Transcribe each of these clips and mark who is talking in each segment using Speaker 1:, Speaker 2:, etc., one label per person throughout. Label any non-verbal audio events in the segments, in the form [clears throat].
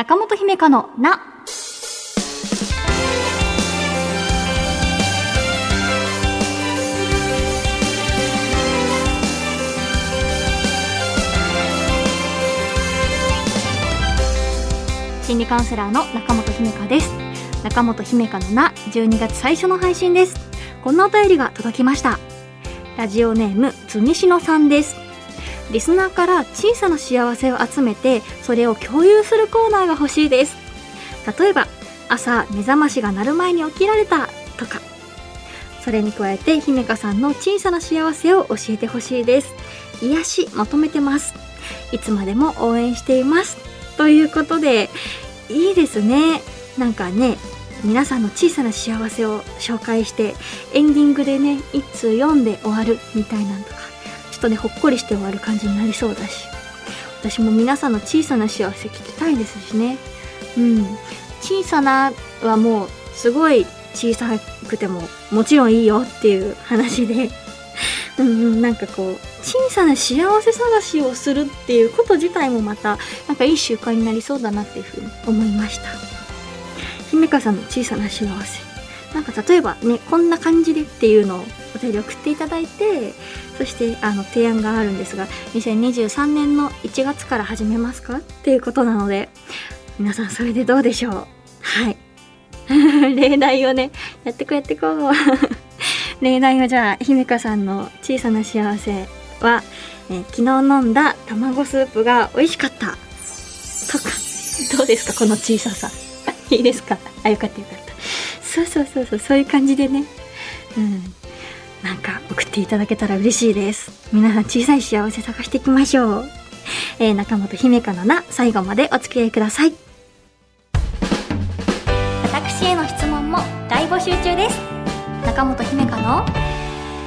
Speaker 1: 中本姫香のな。心理カウンセラーの中本姫香です。中本姫香のな、12月最初の配信です。こんなお便りが届きました。ラジオネーム、つみしのさんです。リスナーから小さな幸せを集めて、それを共有するコーナーが欲しいです。例えば、朝目覚ましが鳴る前に起きられたとか。それに加えて、姫香さんの小さな幸せを教えてほしいです。癒し求めてます。いつまでも応援しています。ということで、いいですね。なんかね、皆さんの小さな幸せを紹介して、エンディングでね、一通読んで終わるみたいなのとか、とね、ほっこりして終わる感じになりそうだし、私も皆さんの小さな幸せ聞きたいですしね。うん。小さなはもう、すごい小さくても、もちろんいいよっていう話で、[laughs] うん、なんかこう、小さな幸せ探しをするっていうこと自体もまた、なんかいい習慣になりそうだなっていうふうに思いました。姫香さんの小さな幸せ。なんか例えばね、こんな感じでっていうのをお便り送っていただいて、そしてあの提案があるんですが、2023年の1月から始めますか？っていうことなので、皆さんそれでどうでしょう？はい。[laughs] 例題をね、やってこやってこう。[laughs] 例題をじゃあ、姫香さんの小さな幸せは、えー昨日飲んだ卵スープが美味しかった。とか、どうですか？この小ささ。[laughs] いいですか？あ、よかったよかった。そうそうそうそう、そういう感じでね。うん。なんか送っていただけたら嬉しいです。皆さん小さい幸せ探していきましょう。えー、中本姫香のな、最後までお付き合いください。私への質問も大募集中です。中本姫香の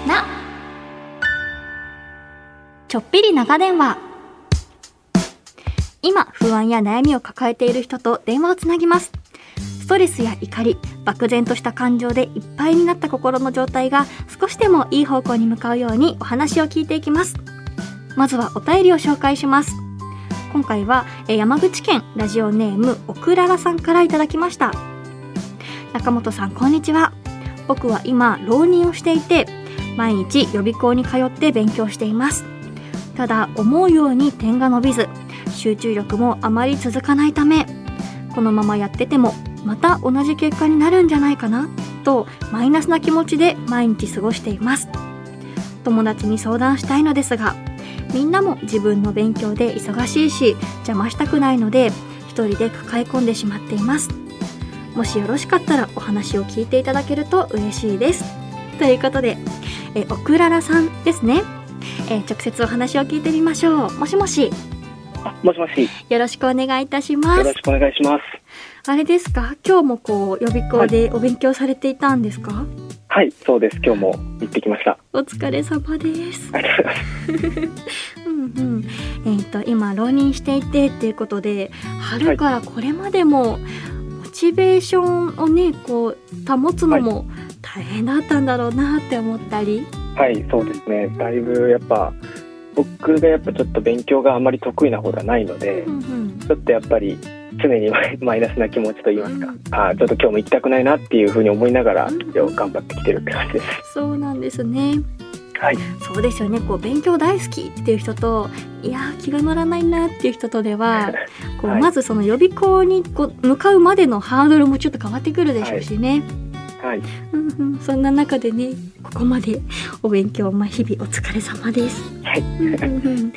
Speaker 1: な、ちょっぴり長電話。今、不安や悩みを抱えている人と電話をつなぎます。ストレスや怒り、漠然とした感情でいっぱいになった心の状態が少しでもいい方向に向かうようにお話を聞いていきます。まずはお便りを紹介します。今回はえ山口県ラジオネームおくららさんからいただきました。中本さん、こんにちは。僕は今、浪人をしていて、毎日予備校に通って勉強しています。ただ、思うように点が伸びず、集中力もあまり続かないため、このままやってても、また同じ結果になるんじゃないかな、と、マイナスな気持ちで毎日過ごしています。友達に相談したいのですが、みんなも自分の勉強で忙しいし、邪魔したくないので、一人で抱え込んでしまっています。もしよろしかったらお話を聞いていただけると嬉しいです。ということで、え、おくららさんですね。えー直接お話を聞いてみましょう。もしもし、
Speaker 2: あ、もしもし。よ
Speaker 1: よろしくお願いいたします
Speaker 2: ろし。くお願いします。
Speaker 1: あれですか？今日もこう、予備校でお勉強されていたんですか、
Speaker 2: はい、そうです。今日も行ってきました。
Speaker 1: お疲れ様です。[laughs]
Speaker 2: う
Speaker 1: んうん。えっ、と、今、浪人していてっていうことで、春からこれまでも、モチベーションをね、こう、保つのも大変だったんだろうなって思ったり。
Speaker 2: はい、そうですね。だいぶやっぱ、僕がやっぱちょっと勉強があまり得意な方ではないので
Speaker 1: う、んうん。
Speaker 2: ちょっとやっぱり常にマイナスな気持ちと言いますか、
Speaker 1: うん
Speaker 2: あーちょっと今日も行きたくないなっていうふうに思いながら、
Speaker 1: うん
Speaker 2: 今日頑張ってきてるって感じです。
Speaker 1: そうなんですね。
Speaker 2: はい、
Speaker 1: そうですよね。こう、勉強大好きっていう人と、いやー、気が乗らないなっていう人とでは、[laughs] こう、
Speaker 2: はい
Speaker 1: まずその予備校にこう向かうまでのハードルもちょっと変わってくるでしょうしね。
Speaker 2: はい、
Speaker 1: うんうん、そんな中でね、ここまでお勉強、まあ、日々お疲れ様です。
Speaker 2: はい、
Speaker 1: うん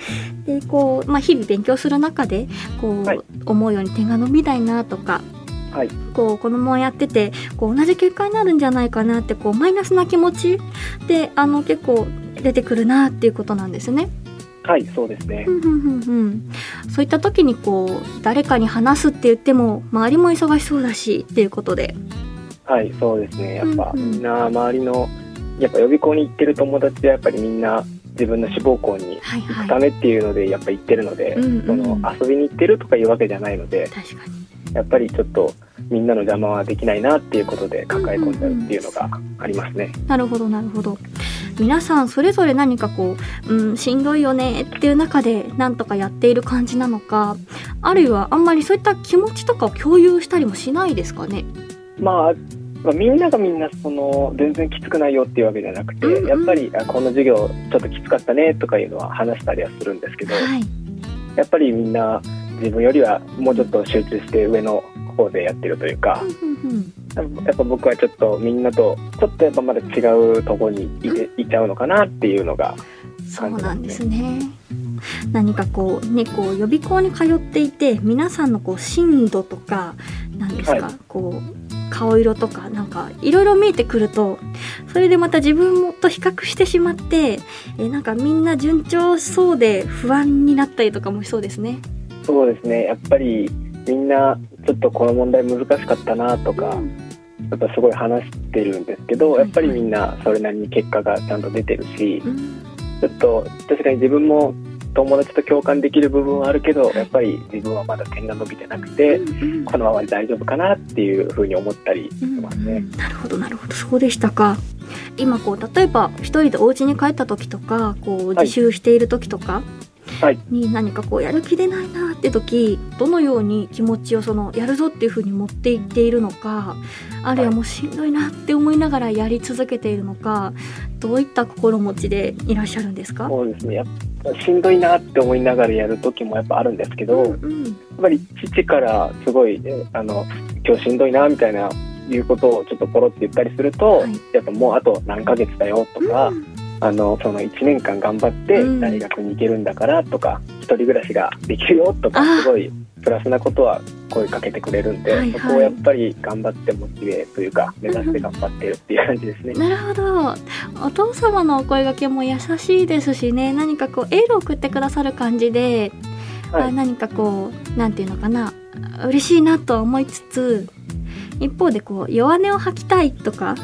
Speaker 1: で、こう、まあ、日々勉強する中で、こう、
Speaker 2: はい。
Speaker 1: 思うように点が伸びないなとか、
Speaker 2: はい、
Speaker 1: こう、このままやってて、こう、同じ結果になるんじゃないかなって、こう、マイナスな気持ちで、あの、結構出てくるなっていうことなんですね。
Speaker 2: はい、そうですね。
Speaker 1: う。んうんうんうん。そういった時にこう誰かに話すって言っても周りも忙しそうだしっていうことで
Speaker 2: はい、そうですね。やっぱ
Speaker 1: うん。うん
Speaker 2: みんな周りの、やっぱ予備校に行ってる友達はやっぱりみんな自分の志望校に
Speaker 1: はい
Speaker 2: 行く
Speaker 1: はい
Speaker 2: ためっていうのでやっぱ行ってるので、
Speaker 1: うんうん。
Speaker 2: その遊びに行ってるとかいうわけじゃないのでやっぱりちょっとみんなの邪魔はできないなっていうことで抱え込んじゃうっていうのがありますね。
Speaker 1: なるほどなるほど。皆さんそれぞれ何かこう、うん、しんどいよねっていう中でなんとかやっている感じなのかあるいはあんまりそういった気持ちとかを共有したりもしないですかね？
Speaker 2: まあまあ、みんながみんなその全然きつくないよっていうわけじゃなくて、うんうん、やっぱりあこの授業ちょっときつかったねとかいうのは話したりはするんですけど、はい、やっぱりみんな自分よりはもうちょっと集中して上の方でやってるというか、やっぱ僕はちょっとみんなとちょっとやっぱまだ違うところにいていちゃうのかなっていうのが
Speaker 1: そうなんですね。何かこうねこう予備校に通っていて皆さんのこう進度とかなんですか、はい、こう顔色とかなんかいろいろ見えてくるとそれでまた自分と比較してしまってえなんかみんな順調そうで不安になったりとかもしそうですね。
Speaker 2: そうですね。やっぱりみんなちょっとこの問題難しかったなとか、うん、やっぱすごい話してるんですけど、やっぱりみんなそれなりに結果がちゃんと出てるし、うん、ちょっと確かに自分も友達と共感できる部分はあるけどやっぱり自分はまだ点が伸びてなくて、うんうん、このままで大丈夫かなっていうふうに思ったりしますね。
Speaker 1: うんうん、なるほどなるほどそうでしたか。今こう例えば一人でお家に帰った時とかこう自習している時とか、に何かこうやる気出ないなって時どのように気持ちをそのやるぞっていう風に持っていっているのかあるいはもうしんどいなって思いながらやり続けているのかどういった心持ちでいらっしゃるんですか？
Speaker 2: そうですね。やっぱしんどいなって思いながらやる時もやっぱあるんですけど、うんうん、やっぱり父からすごいあの今日しんどいなみたいないうことをちょっとポロって言ったりすると、はい、やっぱもうあと何ヶ月だよとか、うんあのその1年間頑張って大学に行けるんだからとか、うん、一人暮らしができるよとかすごいプラスなことは声かけてくれるんで、はいはい、そこをやっぱり頑張ってモチベというか目指して頑張ってるっていう感じですね。
Speaker 1: なるほど。お父様のお声がけも優しいですしね何かこうエールを送ってくださる感じで、はい、何かこうなんていうのかな嬉しいなと思いつつ一方でこう弱音を吐きたいとか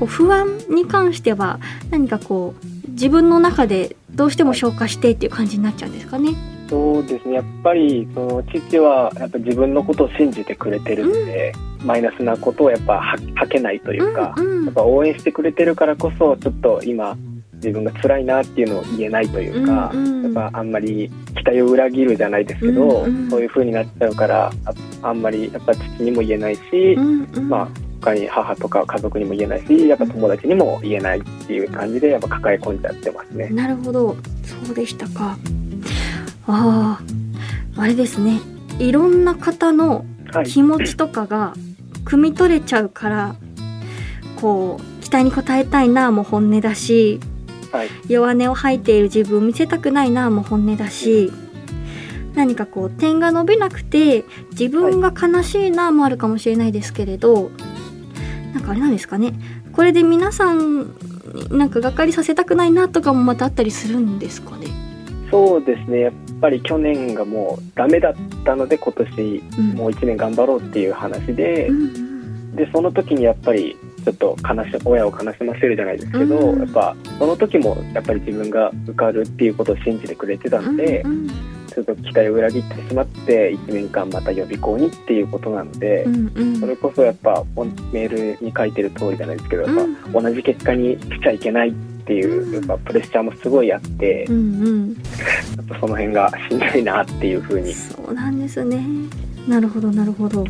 Speaker 1: こう不安に関しては何かこう自分の中でどうしても消化してっていう感じになっちゃうんですかね。
Speaker 2: そうですね。やっぱりその父はやっぱ自分のことを信じてくれてるんで、うん、マイナスなことをやっぱ吐けないというか、うんうん、やっぱ応援してくれてるからこそちょっと今自分が辛いなっていうのを言えないというか、うんうん、やっぱあんまり期待を裏切るじゃないですけど、うんうん、そういう風になっちゃうからあんまりやっぱ父にも言えないし、うんうん、まあ他に母とか家族にも言えないしやっぱ友達にも言えないっていう感じでやっぱ抱え込んじゃってますね。
Speaker 1: なるほどそうでしたか。あああれですねいろんな方の気持ちとかが [clears throat] 汲み取れちゃうから、はい、こう期待に応えたいなも本音だし、はい、弱音を吐いている自分を見せたくないなも本音だし。何かこう点が伸びなくて自分が悲しいなもあるかもしれないですけれど、なんかあれなんですかね。これで皆さんなんかがっかりさせたくないなとかもまたあったりするんですかね。
Speaker 2: そうですね。やっぱり去年がもうダメだったので今年もう1年頑張ろうっていう話で、うん、でその時にやっぱりちょっと悲し親を悲しませるじゃないですけど、うん、やっぱその時もやっぱり自分が受かるっていうことを信じてくれてたので、うんうん。ちょっと期待を裏切ってしまって1年間また予備校にっていうことなので、うんうん、それこそやっぱメールに書いてる通りじゃないですけど、やっぱ同じ結果に来ちゃいけないっていうやっぱプレッシャーもすごいあって、うんうん、やっぱその辺がしんどいなっていうふうに。
Speaker 1: そうなんですね。なるほどなるほど。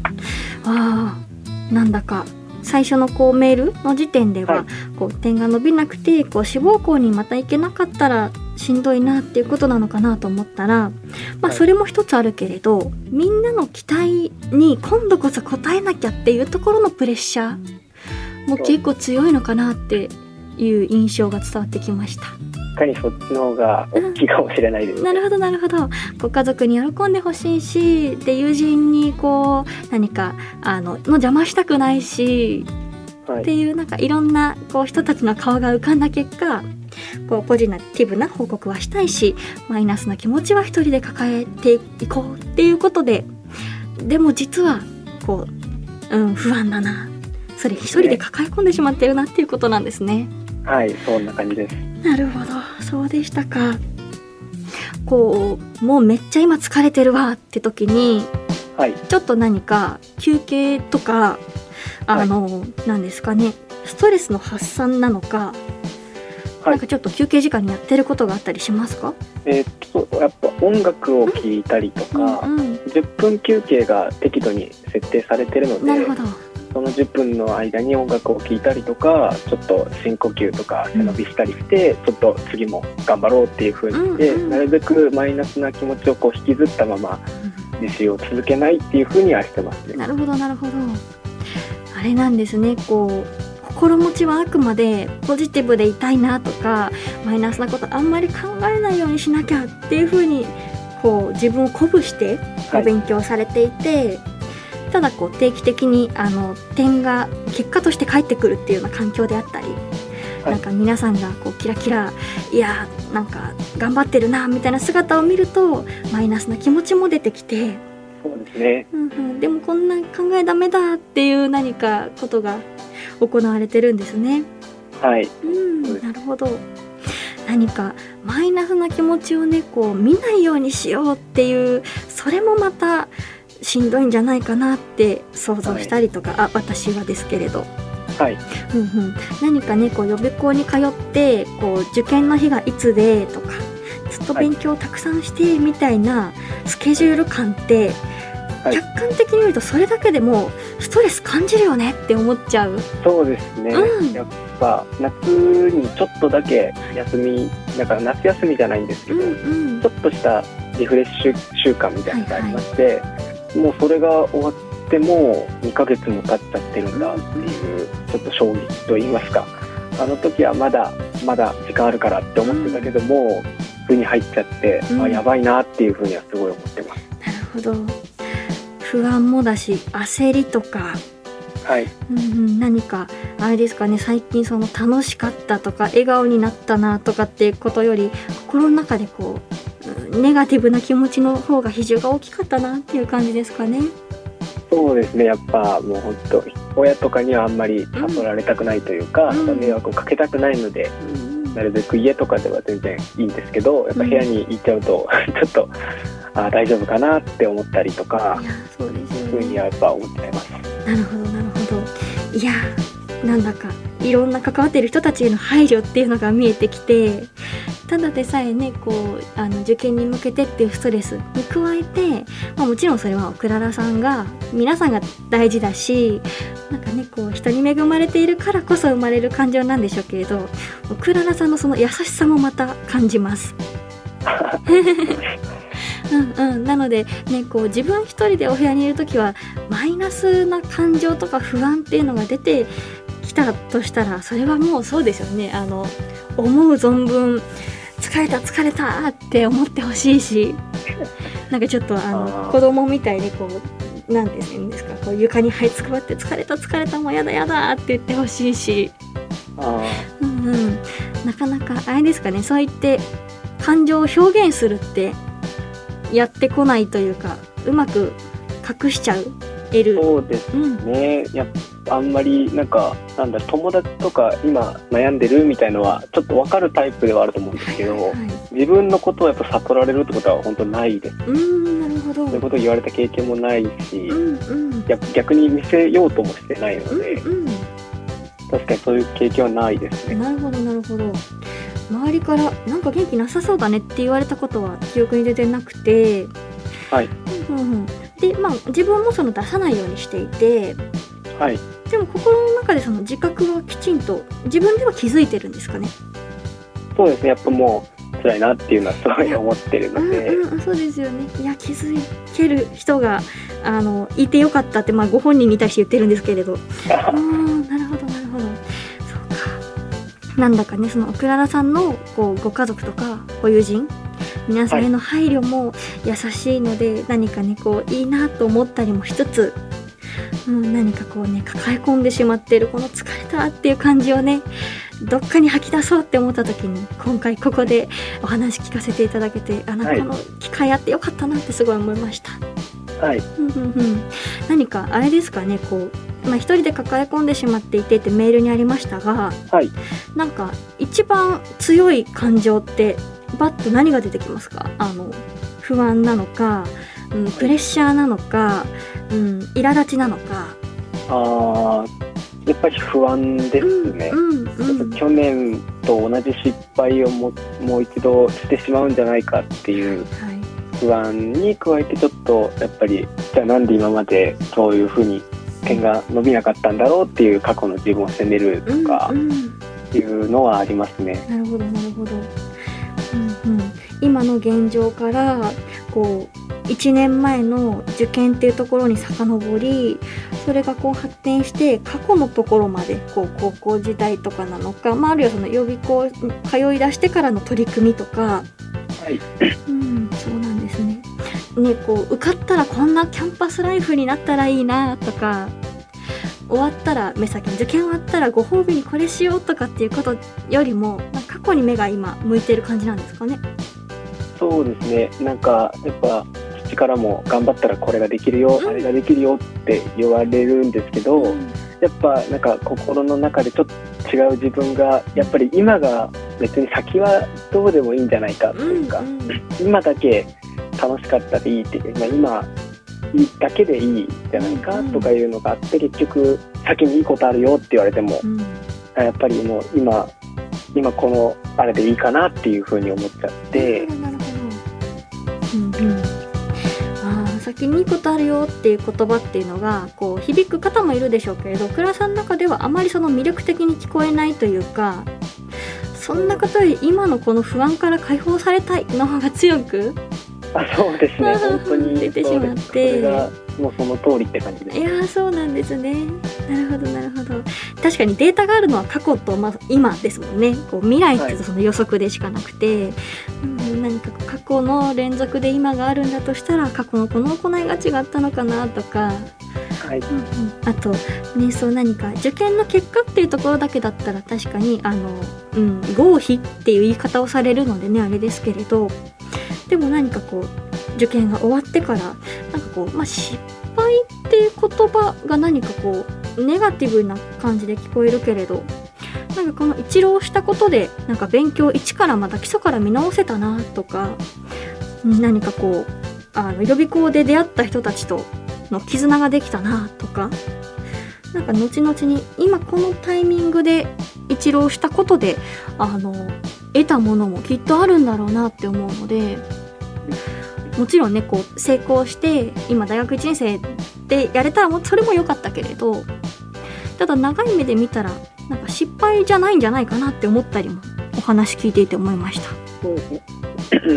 Speaker 1: ああなんだか最初のこうメールの時点では、はい、こう点が伸びなくてこう志望校にまた行けなかったらしんどいなっていうことなのかなと思ったら、まあ、それも一つあるけれど、はい、みんなの期待に今度こそ応えなきゃっていうところのプレッシャーも結構強いのかなっていう印象が伝わってきました。
Speaker 2: かにそっちの方が大きいかもしれないです、ね。
Speaker 1: うん、なるほどなるほど。ご家族に喜んでほしいしで友人にこう何かあのの邪魔したくないし、はい、っていうなんかいろんなこう人たちの顔が浮かんだ結果こうポジティブな報告はしたいしマイナスな気持ちは一人で抱えていこうっていうことででも実はこう、うん、不安だな。それ一人で抱え込んでしまってるなっていうことなんですね。
Speaker 2: はいそんな感じです。
Speaker 1: なるほどそうでしたか。こうもうめっちゃ今疲れてるわって時に、
Speaker 2: はい、
Speaker 1: ちょっと何か休憩とかあの、はい、なんですかね。ストレスの発散なのか、はい、なんかちょっと休憩時間にやってることがあったりしますか？
Speaker 2: えー、っとやっぱ音楽を聴いたりとか、うんうん、10分休憩が適度に設定されてるので
Speaker 1: なるほど
Speaker 2: その10分の間に音楽を聴いたりとかちょっと深呼吸とか背伸びしたりして、うん、ちょっと次も頑張ろうっていうふうにして、なるべくマイナスな気持ちをこう引きずったまま自習を続けないっていうふうにはしてますね。
Speaker 1: なるほどなるほど。あれなんですね。こう心持ちはあくまでポジティブでいたいなとかマイナスなことあんまり考えないようにしなきゃっていうふうにこう自分を鼓舞してお勉強されていて、はい、ただこう定期的にあの点が結果として返ってくるっていうような環境であったり、はい、なんか皆さんがこうキラキラいやなんか頑張ってるなみたいな姿を見るとマイナスな気持ちも出てきて
Speaker 2: そうですね、
Speaker 1: うんうん、でもこんな考えダメだっていう何かことが行われてるんですね。
Speaker 2: はい、
Speaker 1: うん、なるほど。何かマイナスな気持ちをねこう見ないようにしようっていうそれもまたしんどいんじゃないかなって想像したりとか、はい、あ私はですけれど。
Speaker 2: はい、
Speaker 1: うんうん、何かねこう予備校に通ってこう受験の日がいつでとかずっと勉強をたくさんしてみたいなスケジュール感って、はい、客観的に見るとそれだけでもストレス感じるよねって思っちゃう。
Speaker 2: そうですね、うん、やっぱ夏にちょっとだけ休みだから夏休みじゃないんですけど、うんうん、ちょっとしたリフレッシュ週間みたいなのがありまして、はいはい、もうそれが終わっても2ヶ月も経っちゃってるんだっていう、ちょっと衝撃と言いますか。あの時はまだまだ時間あるからって思ってたけども、うん、に入っちゃって、うん、あやばいなっていうふうにはすごい思ってます。
Speaker 1: なるほど。不安もだし焦りとか、
Speaker 2: はい。
Speaker 1: うんうん、何かあれですかね。最近その楽しかったとか笑顔になったなとかっていうことより心の中でこうネガティブな気持ちの方が比重が大きかったなっていう感じですかね。
Speaker 2: そうですね。やっぱもう本当親とかにはあんまり誘られたくないというか、うん、迷惑をかけたくないので、うん、なるべく家とかでは全然いいんですけどやっぱ部屋に行っちゃうと、うん、ちょっとあ大丈夫かなって思ったりとか
Speaker 1: そうです
Speaker 2: よ、ね、ふうにはやっぱ思っちゃいます。
Speaker 1: なるほどなるほど。いやなんだかいろんな関わっている人たちへの配慮っていうのが見えてきてただでさえねこうあの受験に向けてっていうストレスに加えて、まあ、もちろんそれはクララさんが皆さんが大事だしなんかねこう人に恵まれているからこそ生まれる感情なんでしょうけれどクララさんのその優しさもまた感じます。[laughs] うんうん、なので、ね、こう自分一人でお部屋にいる時はマイナスな感情とか不安っていうのが出てきたとしたらそれはもうそうですよね。あの思う存分疲れた疲れたって思ってほしいし [laughs] なんかちょっとあの子供みたいにこうなんて言うんですかこう床に這いつくばって疲れた疲れたもうやだやだって言ってほしいし、うんうん、なかなかあれですかねそう言って感情を表現するってやってこないというかうまく隠しちゃう得る。
Speaker 2: そうですね、うん、やあんまりなんかなんだ友達とか今悩んでるみたいのはちょっと分かるタイプではあると思うんですけど、はい、自分のことをやっぱ悟られるってことは本当ないで。す
Speaker 1: うんなるほど。
Speaker 2: そういうことを言われた経験もないし、うんうん、逆に見せようともしてないので、うんうん、確かにそういう経験はないですね。
Speaker 1: なるほどなるほど。周りからなんか元気なさそうだねって言われたことは記憶に出てなくて、
Speaker 2: はい。
Speaker 1: うんうん、でまあ自分もその出さないようにしていて、
Speaker 2: はい、
Speaker 1: でも心の中でその自覚はきちんと自分では気づいてるんですかね？
Speaker 2: そうですね。やっぱもう辛いなっていうのはすごい思ってるので、
Speaker 1: うんうん、そうですよね。いや気づける人があのいてよかったって、まあ、ご本人に対して言ってるんですけれど。うんなるほどなるほど。なんだかねそのクララさんのこうご家族とかご友人皆さんへの配慮も優しいので、はい、何かねこういいなと思ったりもしつつ、うん、何かこうね抱え込んでしまっているこの疲れたっていう感じをねどっかに吐き出そうって思った時に今回ここでお話聞かせていただけてあな、はい、この機会あってよかったなってすごい思いました。
Speaker 2: はい、
Speaker 1: 何かあれですかねこうまあ、一人で抱え込んでしまっていてってメールにありましたが、
Speaker 2: はい、
Speaker 1: なんか一番強い感情ってバッと何が出てきますか？あの不安なのかうん、プレッシャーなのか、うん、苛立ちなのか。
Speaker 2: あやっぱり不安ですね、うんうん、去年と同じ失敗をももう一度してしまうんじゃないかっていう不安に加えてちょっとやっぱりじゃあなんで今までそういうふうに点が伸びなかったんだろうっていう過去の自分を責めるとかっていうのはありますね。
Speaker 1: なるほどなるほど、うんうん、今の現状からこう1年前の受験っていうところに遡りそれがこう発展して過去のところまでこう高校時代とかなのか、まあ、あるいはその予備校通い出してからの取り組みとか、
Speaker 2: はい
Speaker 1: うん、そうなんですね。ねこう受かったらこんなキャンパスライフになったらいいなとか終わったら目先に受験終わったらご褒美にこれしようとかっていうことよりも過去に目が今向いてる感じなんですかね。
Speaker 2: そうですねなんかやっぱ父からも頑張ったらこれができるよ、うん、あれができるよって言われるんですけど、うん、やっぱなんか心の中でちょっと違う自分がやっぱり今が別に先はどうでもいいんじゃないかというか、うんうん、今だけ楽しかったでいいっていう、まあ、今だけでいいじゃないかとかいうのがあって結局先にいいことあるよって言われても、やっぱりもう今今このあれでいいかなっていうふうに思っちゃって。
Speaker 1: 先にいいことあるよっていう言葉っていうのがこう響く方もいるでしょうけれど倉さんの中ではあまりその魅力的に聞こえないというかそんなことより今のこの不安から解放されたいの方が強く
Speaker 2: あそうですね。本当に出てしまって。もうその通りって感じです。
Speaker 1: いやそうなんですね。なるほどなるほど確かにデータがあるのは過去と、まあ、今ですもんね。こう未来ってその予測でしかなくて、はい、うん、何か過去の連続で今があるんだとしたら過去のこの行いが違ったのかなとか。
Speaker 2: はい、うんうん、
Speaker 1: あとねそう何か受験の結果っていうところだけだったら確かにあの、うん、合否っていう言い方をされるのでねあれですけれど。でも何かこう受験が終わってからなんかこう、まあ、失敗っていう言葉が何かこうネガティブな感じで聞こえるけれどなんかこの一浪したことでなんか勉強一からまた基礎から見直せたなとか何かこうあの予備校で出会った人たちとの絆ができたなとかなんか後々に今このタイミングで一浪したことであの得たものもきっとあるんだろうなって思うのでもちろんねこう成功して今大学1年生でやれたらもうそれも良かったけれどただ長い目で見たらなんか失敗じゃないんじゃないかなって思ったりもお話聞いていて思いました。
Speaker 2: そう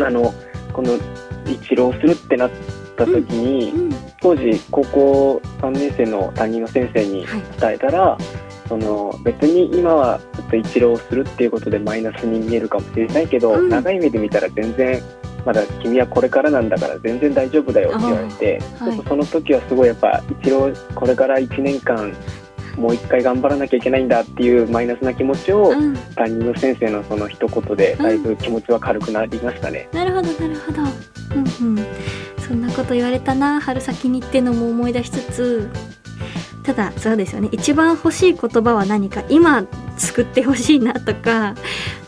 Speaker 2: [clears throat] あのこの一浪するってなった時に、うんうん、当時高校3年生の担任の先生に伝えたら、はい、その別に今はちょっと一浪するっていうことでマイナスに見えるかもしれないけど、うん、長い目で見たら全然まだ君はこれからなんだから全然大丈夫だよって言われて、はい、その時はすごいやっぱ一浪これから1年間もう一回頑張らなきゃいけないんだっていうマイナスな気持ちを、うん、担任の先生のその一言でだいぶ気持ちは軽くなりましたね。
Speaker 1: うん、なるほどなるほど。うんうん。そんなこと言われたな春先にってのも思い出しつつただそうですよね一番欲しい言葉は何か今作ってほしいなとか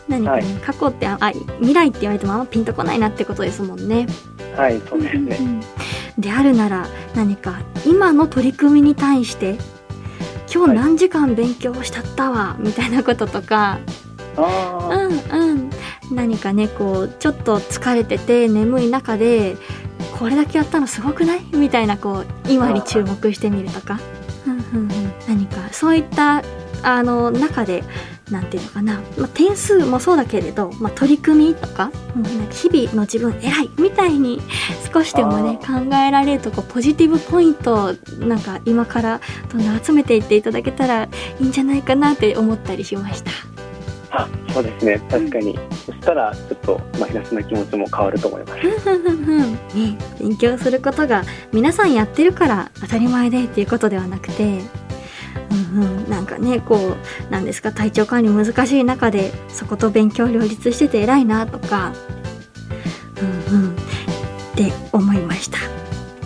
Speaker 1: 何かね、はい、過去ってあ未来って言われてもあんまピンとこないなってことですもんね。
Speaker 2: はいそうですね、うんうん、
Speaker 1: であるなら何か今の取り組みに対して今日何時間勉強したったわ、はい、みたいなこととか。うんうん。何かねこうちょっと疲れてて眠い中でこれだけやったのすごくない？みたいなこう今に注目してみるとか、うんうんうん、何かそういったあの中で何て言うのかな、まあ、点数もそうだけれど、まあ、取り組みとか,、うん、なんか日々の自分偉いみたいに少しでもね考えられるとこポジティブポイントなんか今からどんどん集めていっていただけたらいいんじゃないかなって思ったりしました。
Speaker 2: あそうですね。確かに、うん、そしたらちょっとマイナスな気持ちも変わると思います、
Speaker 1: ね、勉強することが皆さんやってるから当たり前でっていうことではなくてうんうん、なんかねこうなんですか体調管理難しい中でそこと勉強両立してて偉いなとかうんうんって思いました。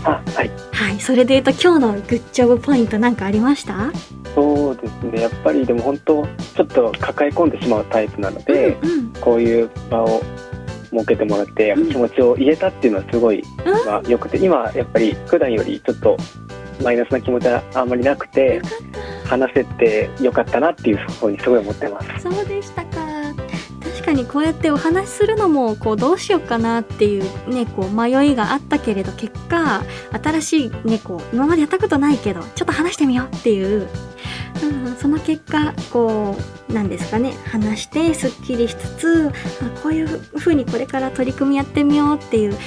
Speaker 2: あはい、
Speaker 1: はい、それでいうと今日のグッジョブポイント何かありました？
Speaker 2: そうですね。やっぱりでも本当ちょっと抱え込んでしまうタイプなので、うんうん、こういう場を設けてもらって気持ちを言えたっていうのはすごい、まあ、よくて今やっぱり普段よりちょっとマイナスな気持ちはあんまりなくて話せてよかったなっていうふうにすごい思ってます。
Speaker 1: そうでしたか。確かにこうやってお話しするのもこうどうしようかなっていうねこう迷いがあったけれど結果新しいねこう今までやったことないけどちょっと話してみようっていううん、その結果こうなんですかね話してすっきりしつつこういうふうにこれから取り組みやってみようっていう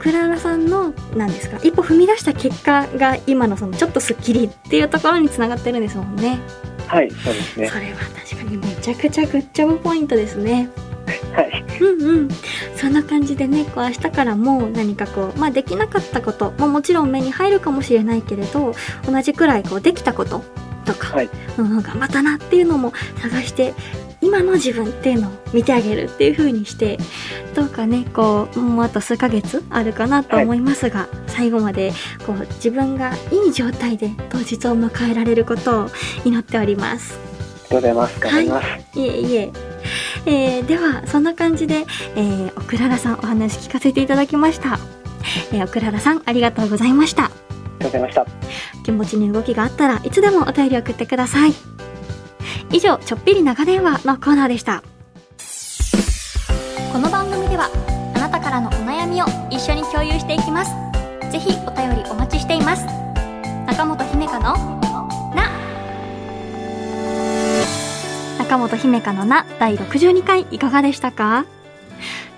Speaker 1: クララさんの何ですか一歩踏み出した結果が今のそのちょっとすっきりっていうところにつながってるんですもんね。
Speaker 2: はいそうですね
Speaker 1: それは確かにめちゃくちゃグッジョブポイントですね。
Speaker 2: はい、
Speaker 1: うんうんそんな感じでねこう明日からも何かこう、まあ、できなかったことももちろん目に入るかもしれないけれど同じくらいこうできたこととか、はい、うん、頑張ったなっていうのも探して今の自分っていうのを見てあげるっていう風にしてどうかねこうもうあと数ヶ月あるかなと思いますが、はい、最後までこう自分がいい状態で当日を迎えられることを祈っております。
Speaker 2: ありがとうございます。頑張ります。
Speaker 1: はい、いえいえ。えー、ではそんな感じで、えー、おくららさんお話聞かせていただきました。えー、おくららさんありがとうございました。
Speaker 2: ございました。
Speaker 1: 気持ちに動きがあったらいつでもお便り送ってください。以上ちょっぴり長電話のコーナーでした。この番組ではあなたからのお悩みを一緒に共有していきます。ぜひお便りお待ちしています。中本姫香のな。中本姫香のな第62回いかがでしたか？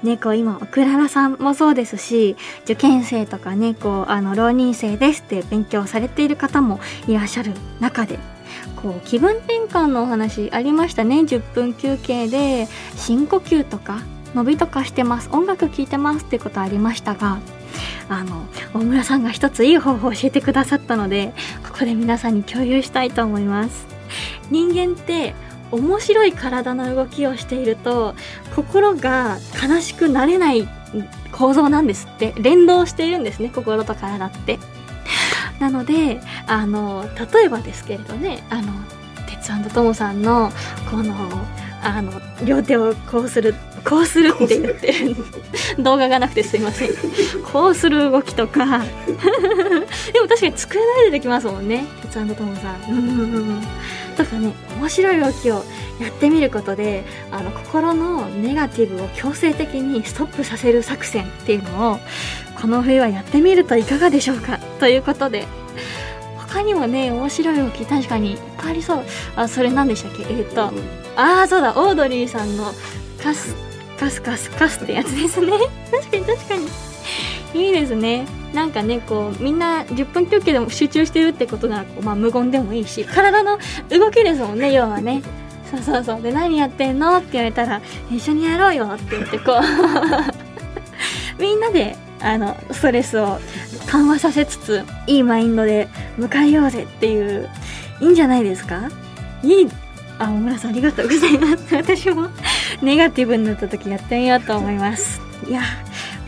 Speaker 1: ね、こう今、クララさんもそうですし、受験生とかね、こう、あの、浪人生ですって勉強されている方もいらっしゃる中で、こう、気分転換のお話ありましたね。10分休憩で、深呼吸とか、伸びとかしてます。音楽聴いてますってことありましたが、あの、大村さんが一ついい方法を教えてくださったので、ここで皆さんに共有したいと思います。人間って面白い体の動きをしていると心が悲しくなれない構造なんですって。連動しているんですね心と体って。[laughs] なのであの例えばですけれどねあの鉄トモさんのこのあの両手をこうするこうするって言ってる。[laughs] 動画がなくてすいません。こうする動きとか。[laughs] でも確かに机の上でできますもんね鉄トモさんとかね面白い動きをやってみることであの心のネガティブを強制的にストップさせる作戦っていうのをこの冬はやってみるといかがでしょうか？ということで他にもね面白い動き確かにいっぱいありそう。あそれ何でしたっけ？えっ、ー、とああそうだオードリーさんのカスカスカスカスってやつですね。確かに確かに。いいですねなんかねこうみんな10分休憩でも集中してるってことなら、まあ、無言でもいいし体の動きですもんね要はね。そうそうそう。で何やってんのって言われたら一緒にやろうよって言ってこう。[laughs] みんなであのストレスを緩和させつついいマインドで迎えようぜっていういいんじゃないですか？いいあ大村さんありがとうございます。私もネガティブになった時やってみようと思います。いや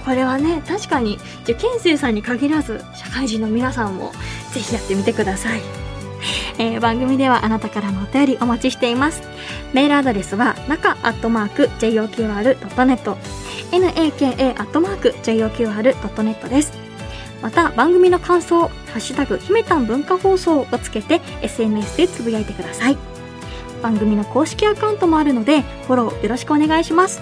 Speaker 1: これはね確かに受験生さんに限らず社会人の皆さんもぜひやってみてください、えー、番組ではあなたからのお便りお待ちしています。メールアドレスは中アットマーク JOQR.net naka アットマーク JOQR.net です。また番組の感想「ハッシュタグひめたん文化放送」をつけて SNS でつぶやいてください。番組の公式アカウントもあるのでフォローよろしくお願いします。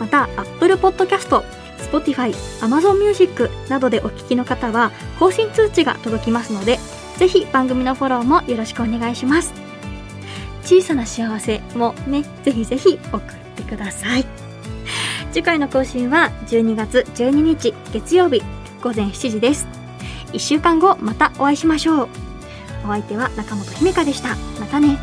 Speaker 1: また Apple Podcast Spotify、Amazon Music などでお聞きの方は更新通知が届きますのでぜひ番組のフォローもよろしくお願いします。小さな幸せもねぜひぜひ送ってください。次回の更新は12月12日月曜日午前7時です。1週間後またお会いしましょう。お相手は中本姫香でした。またね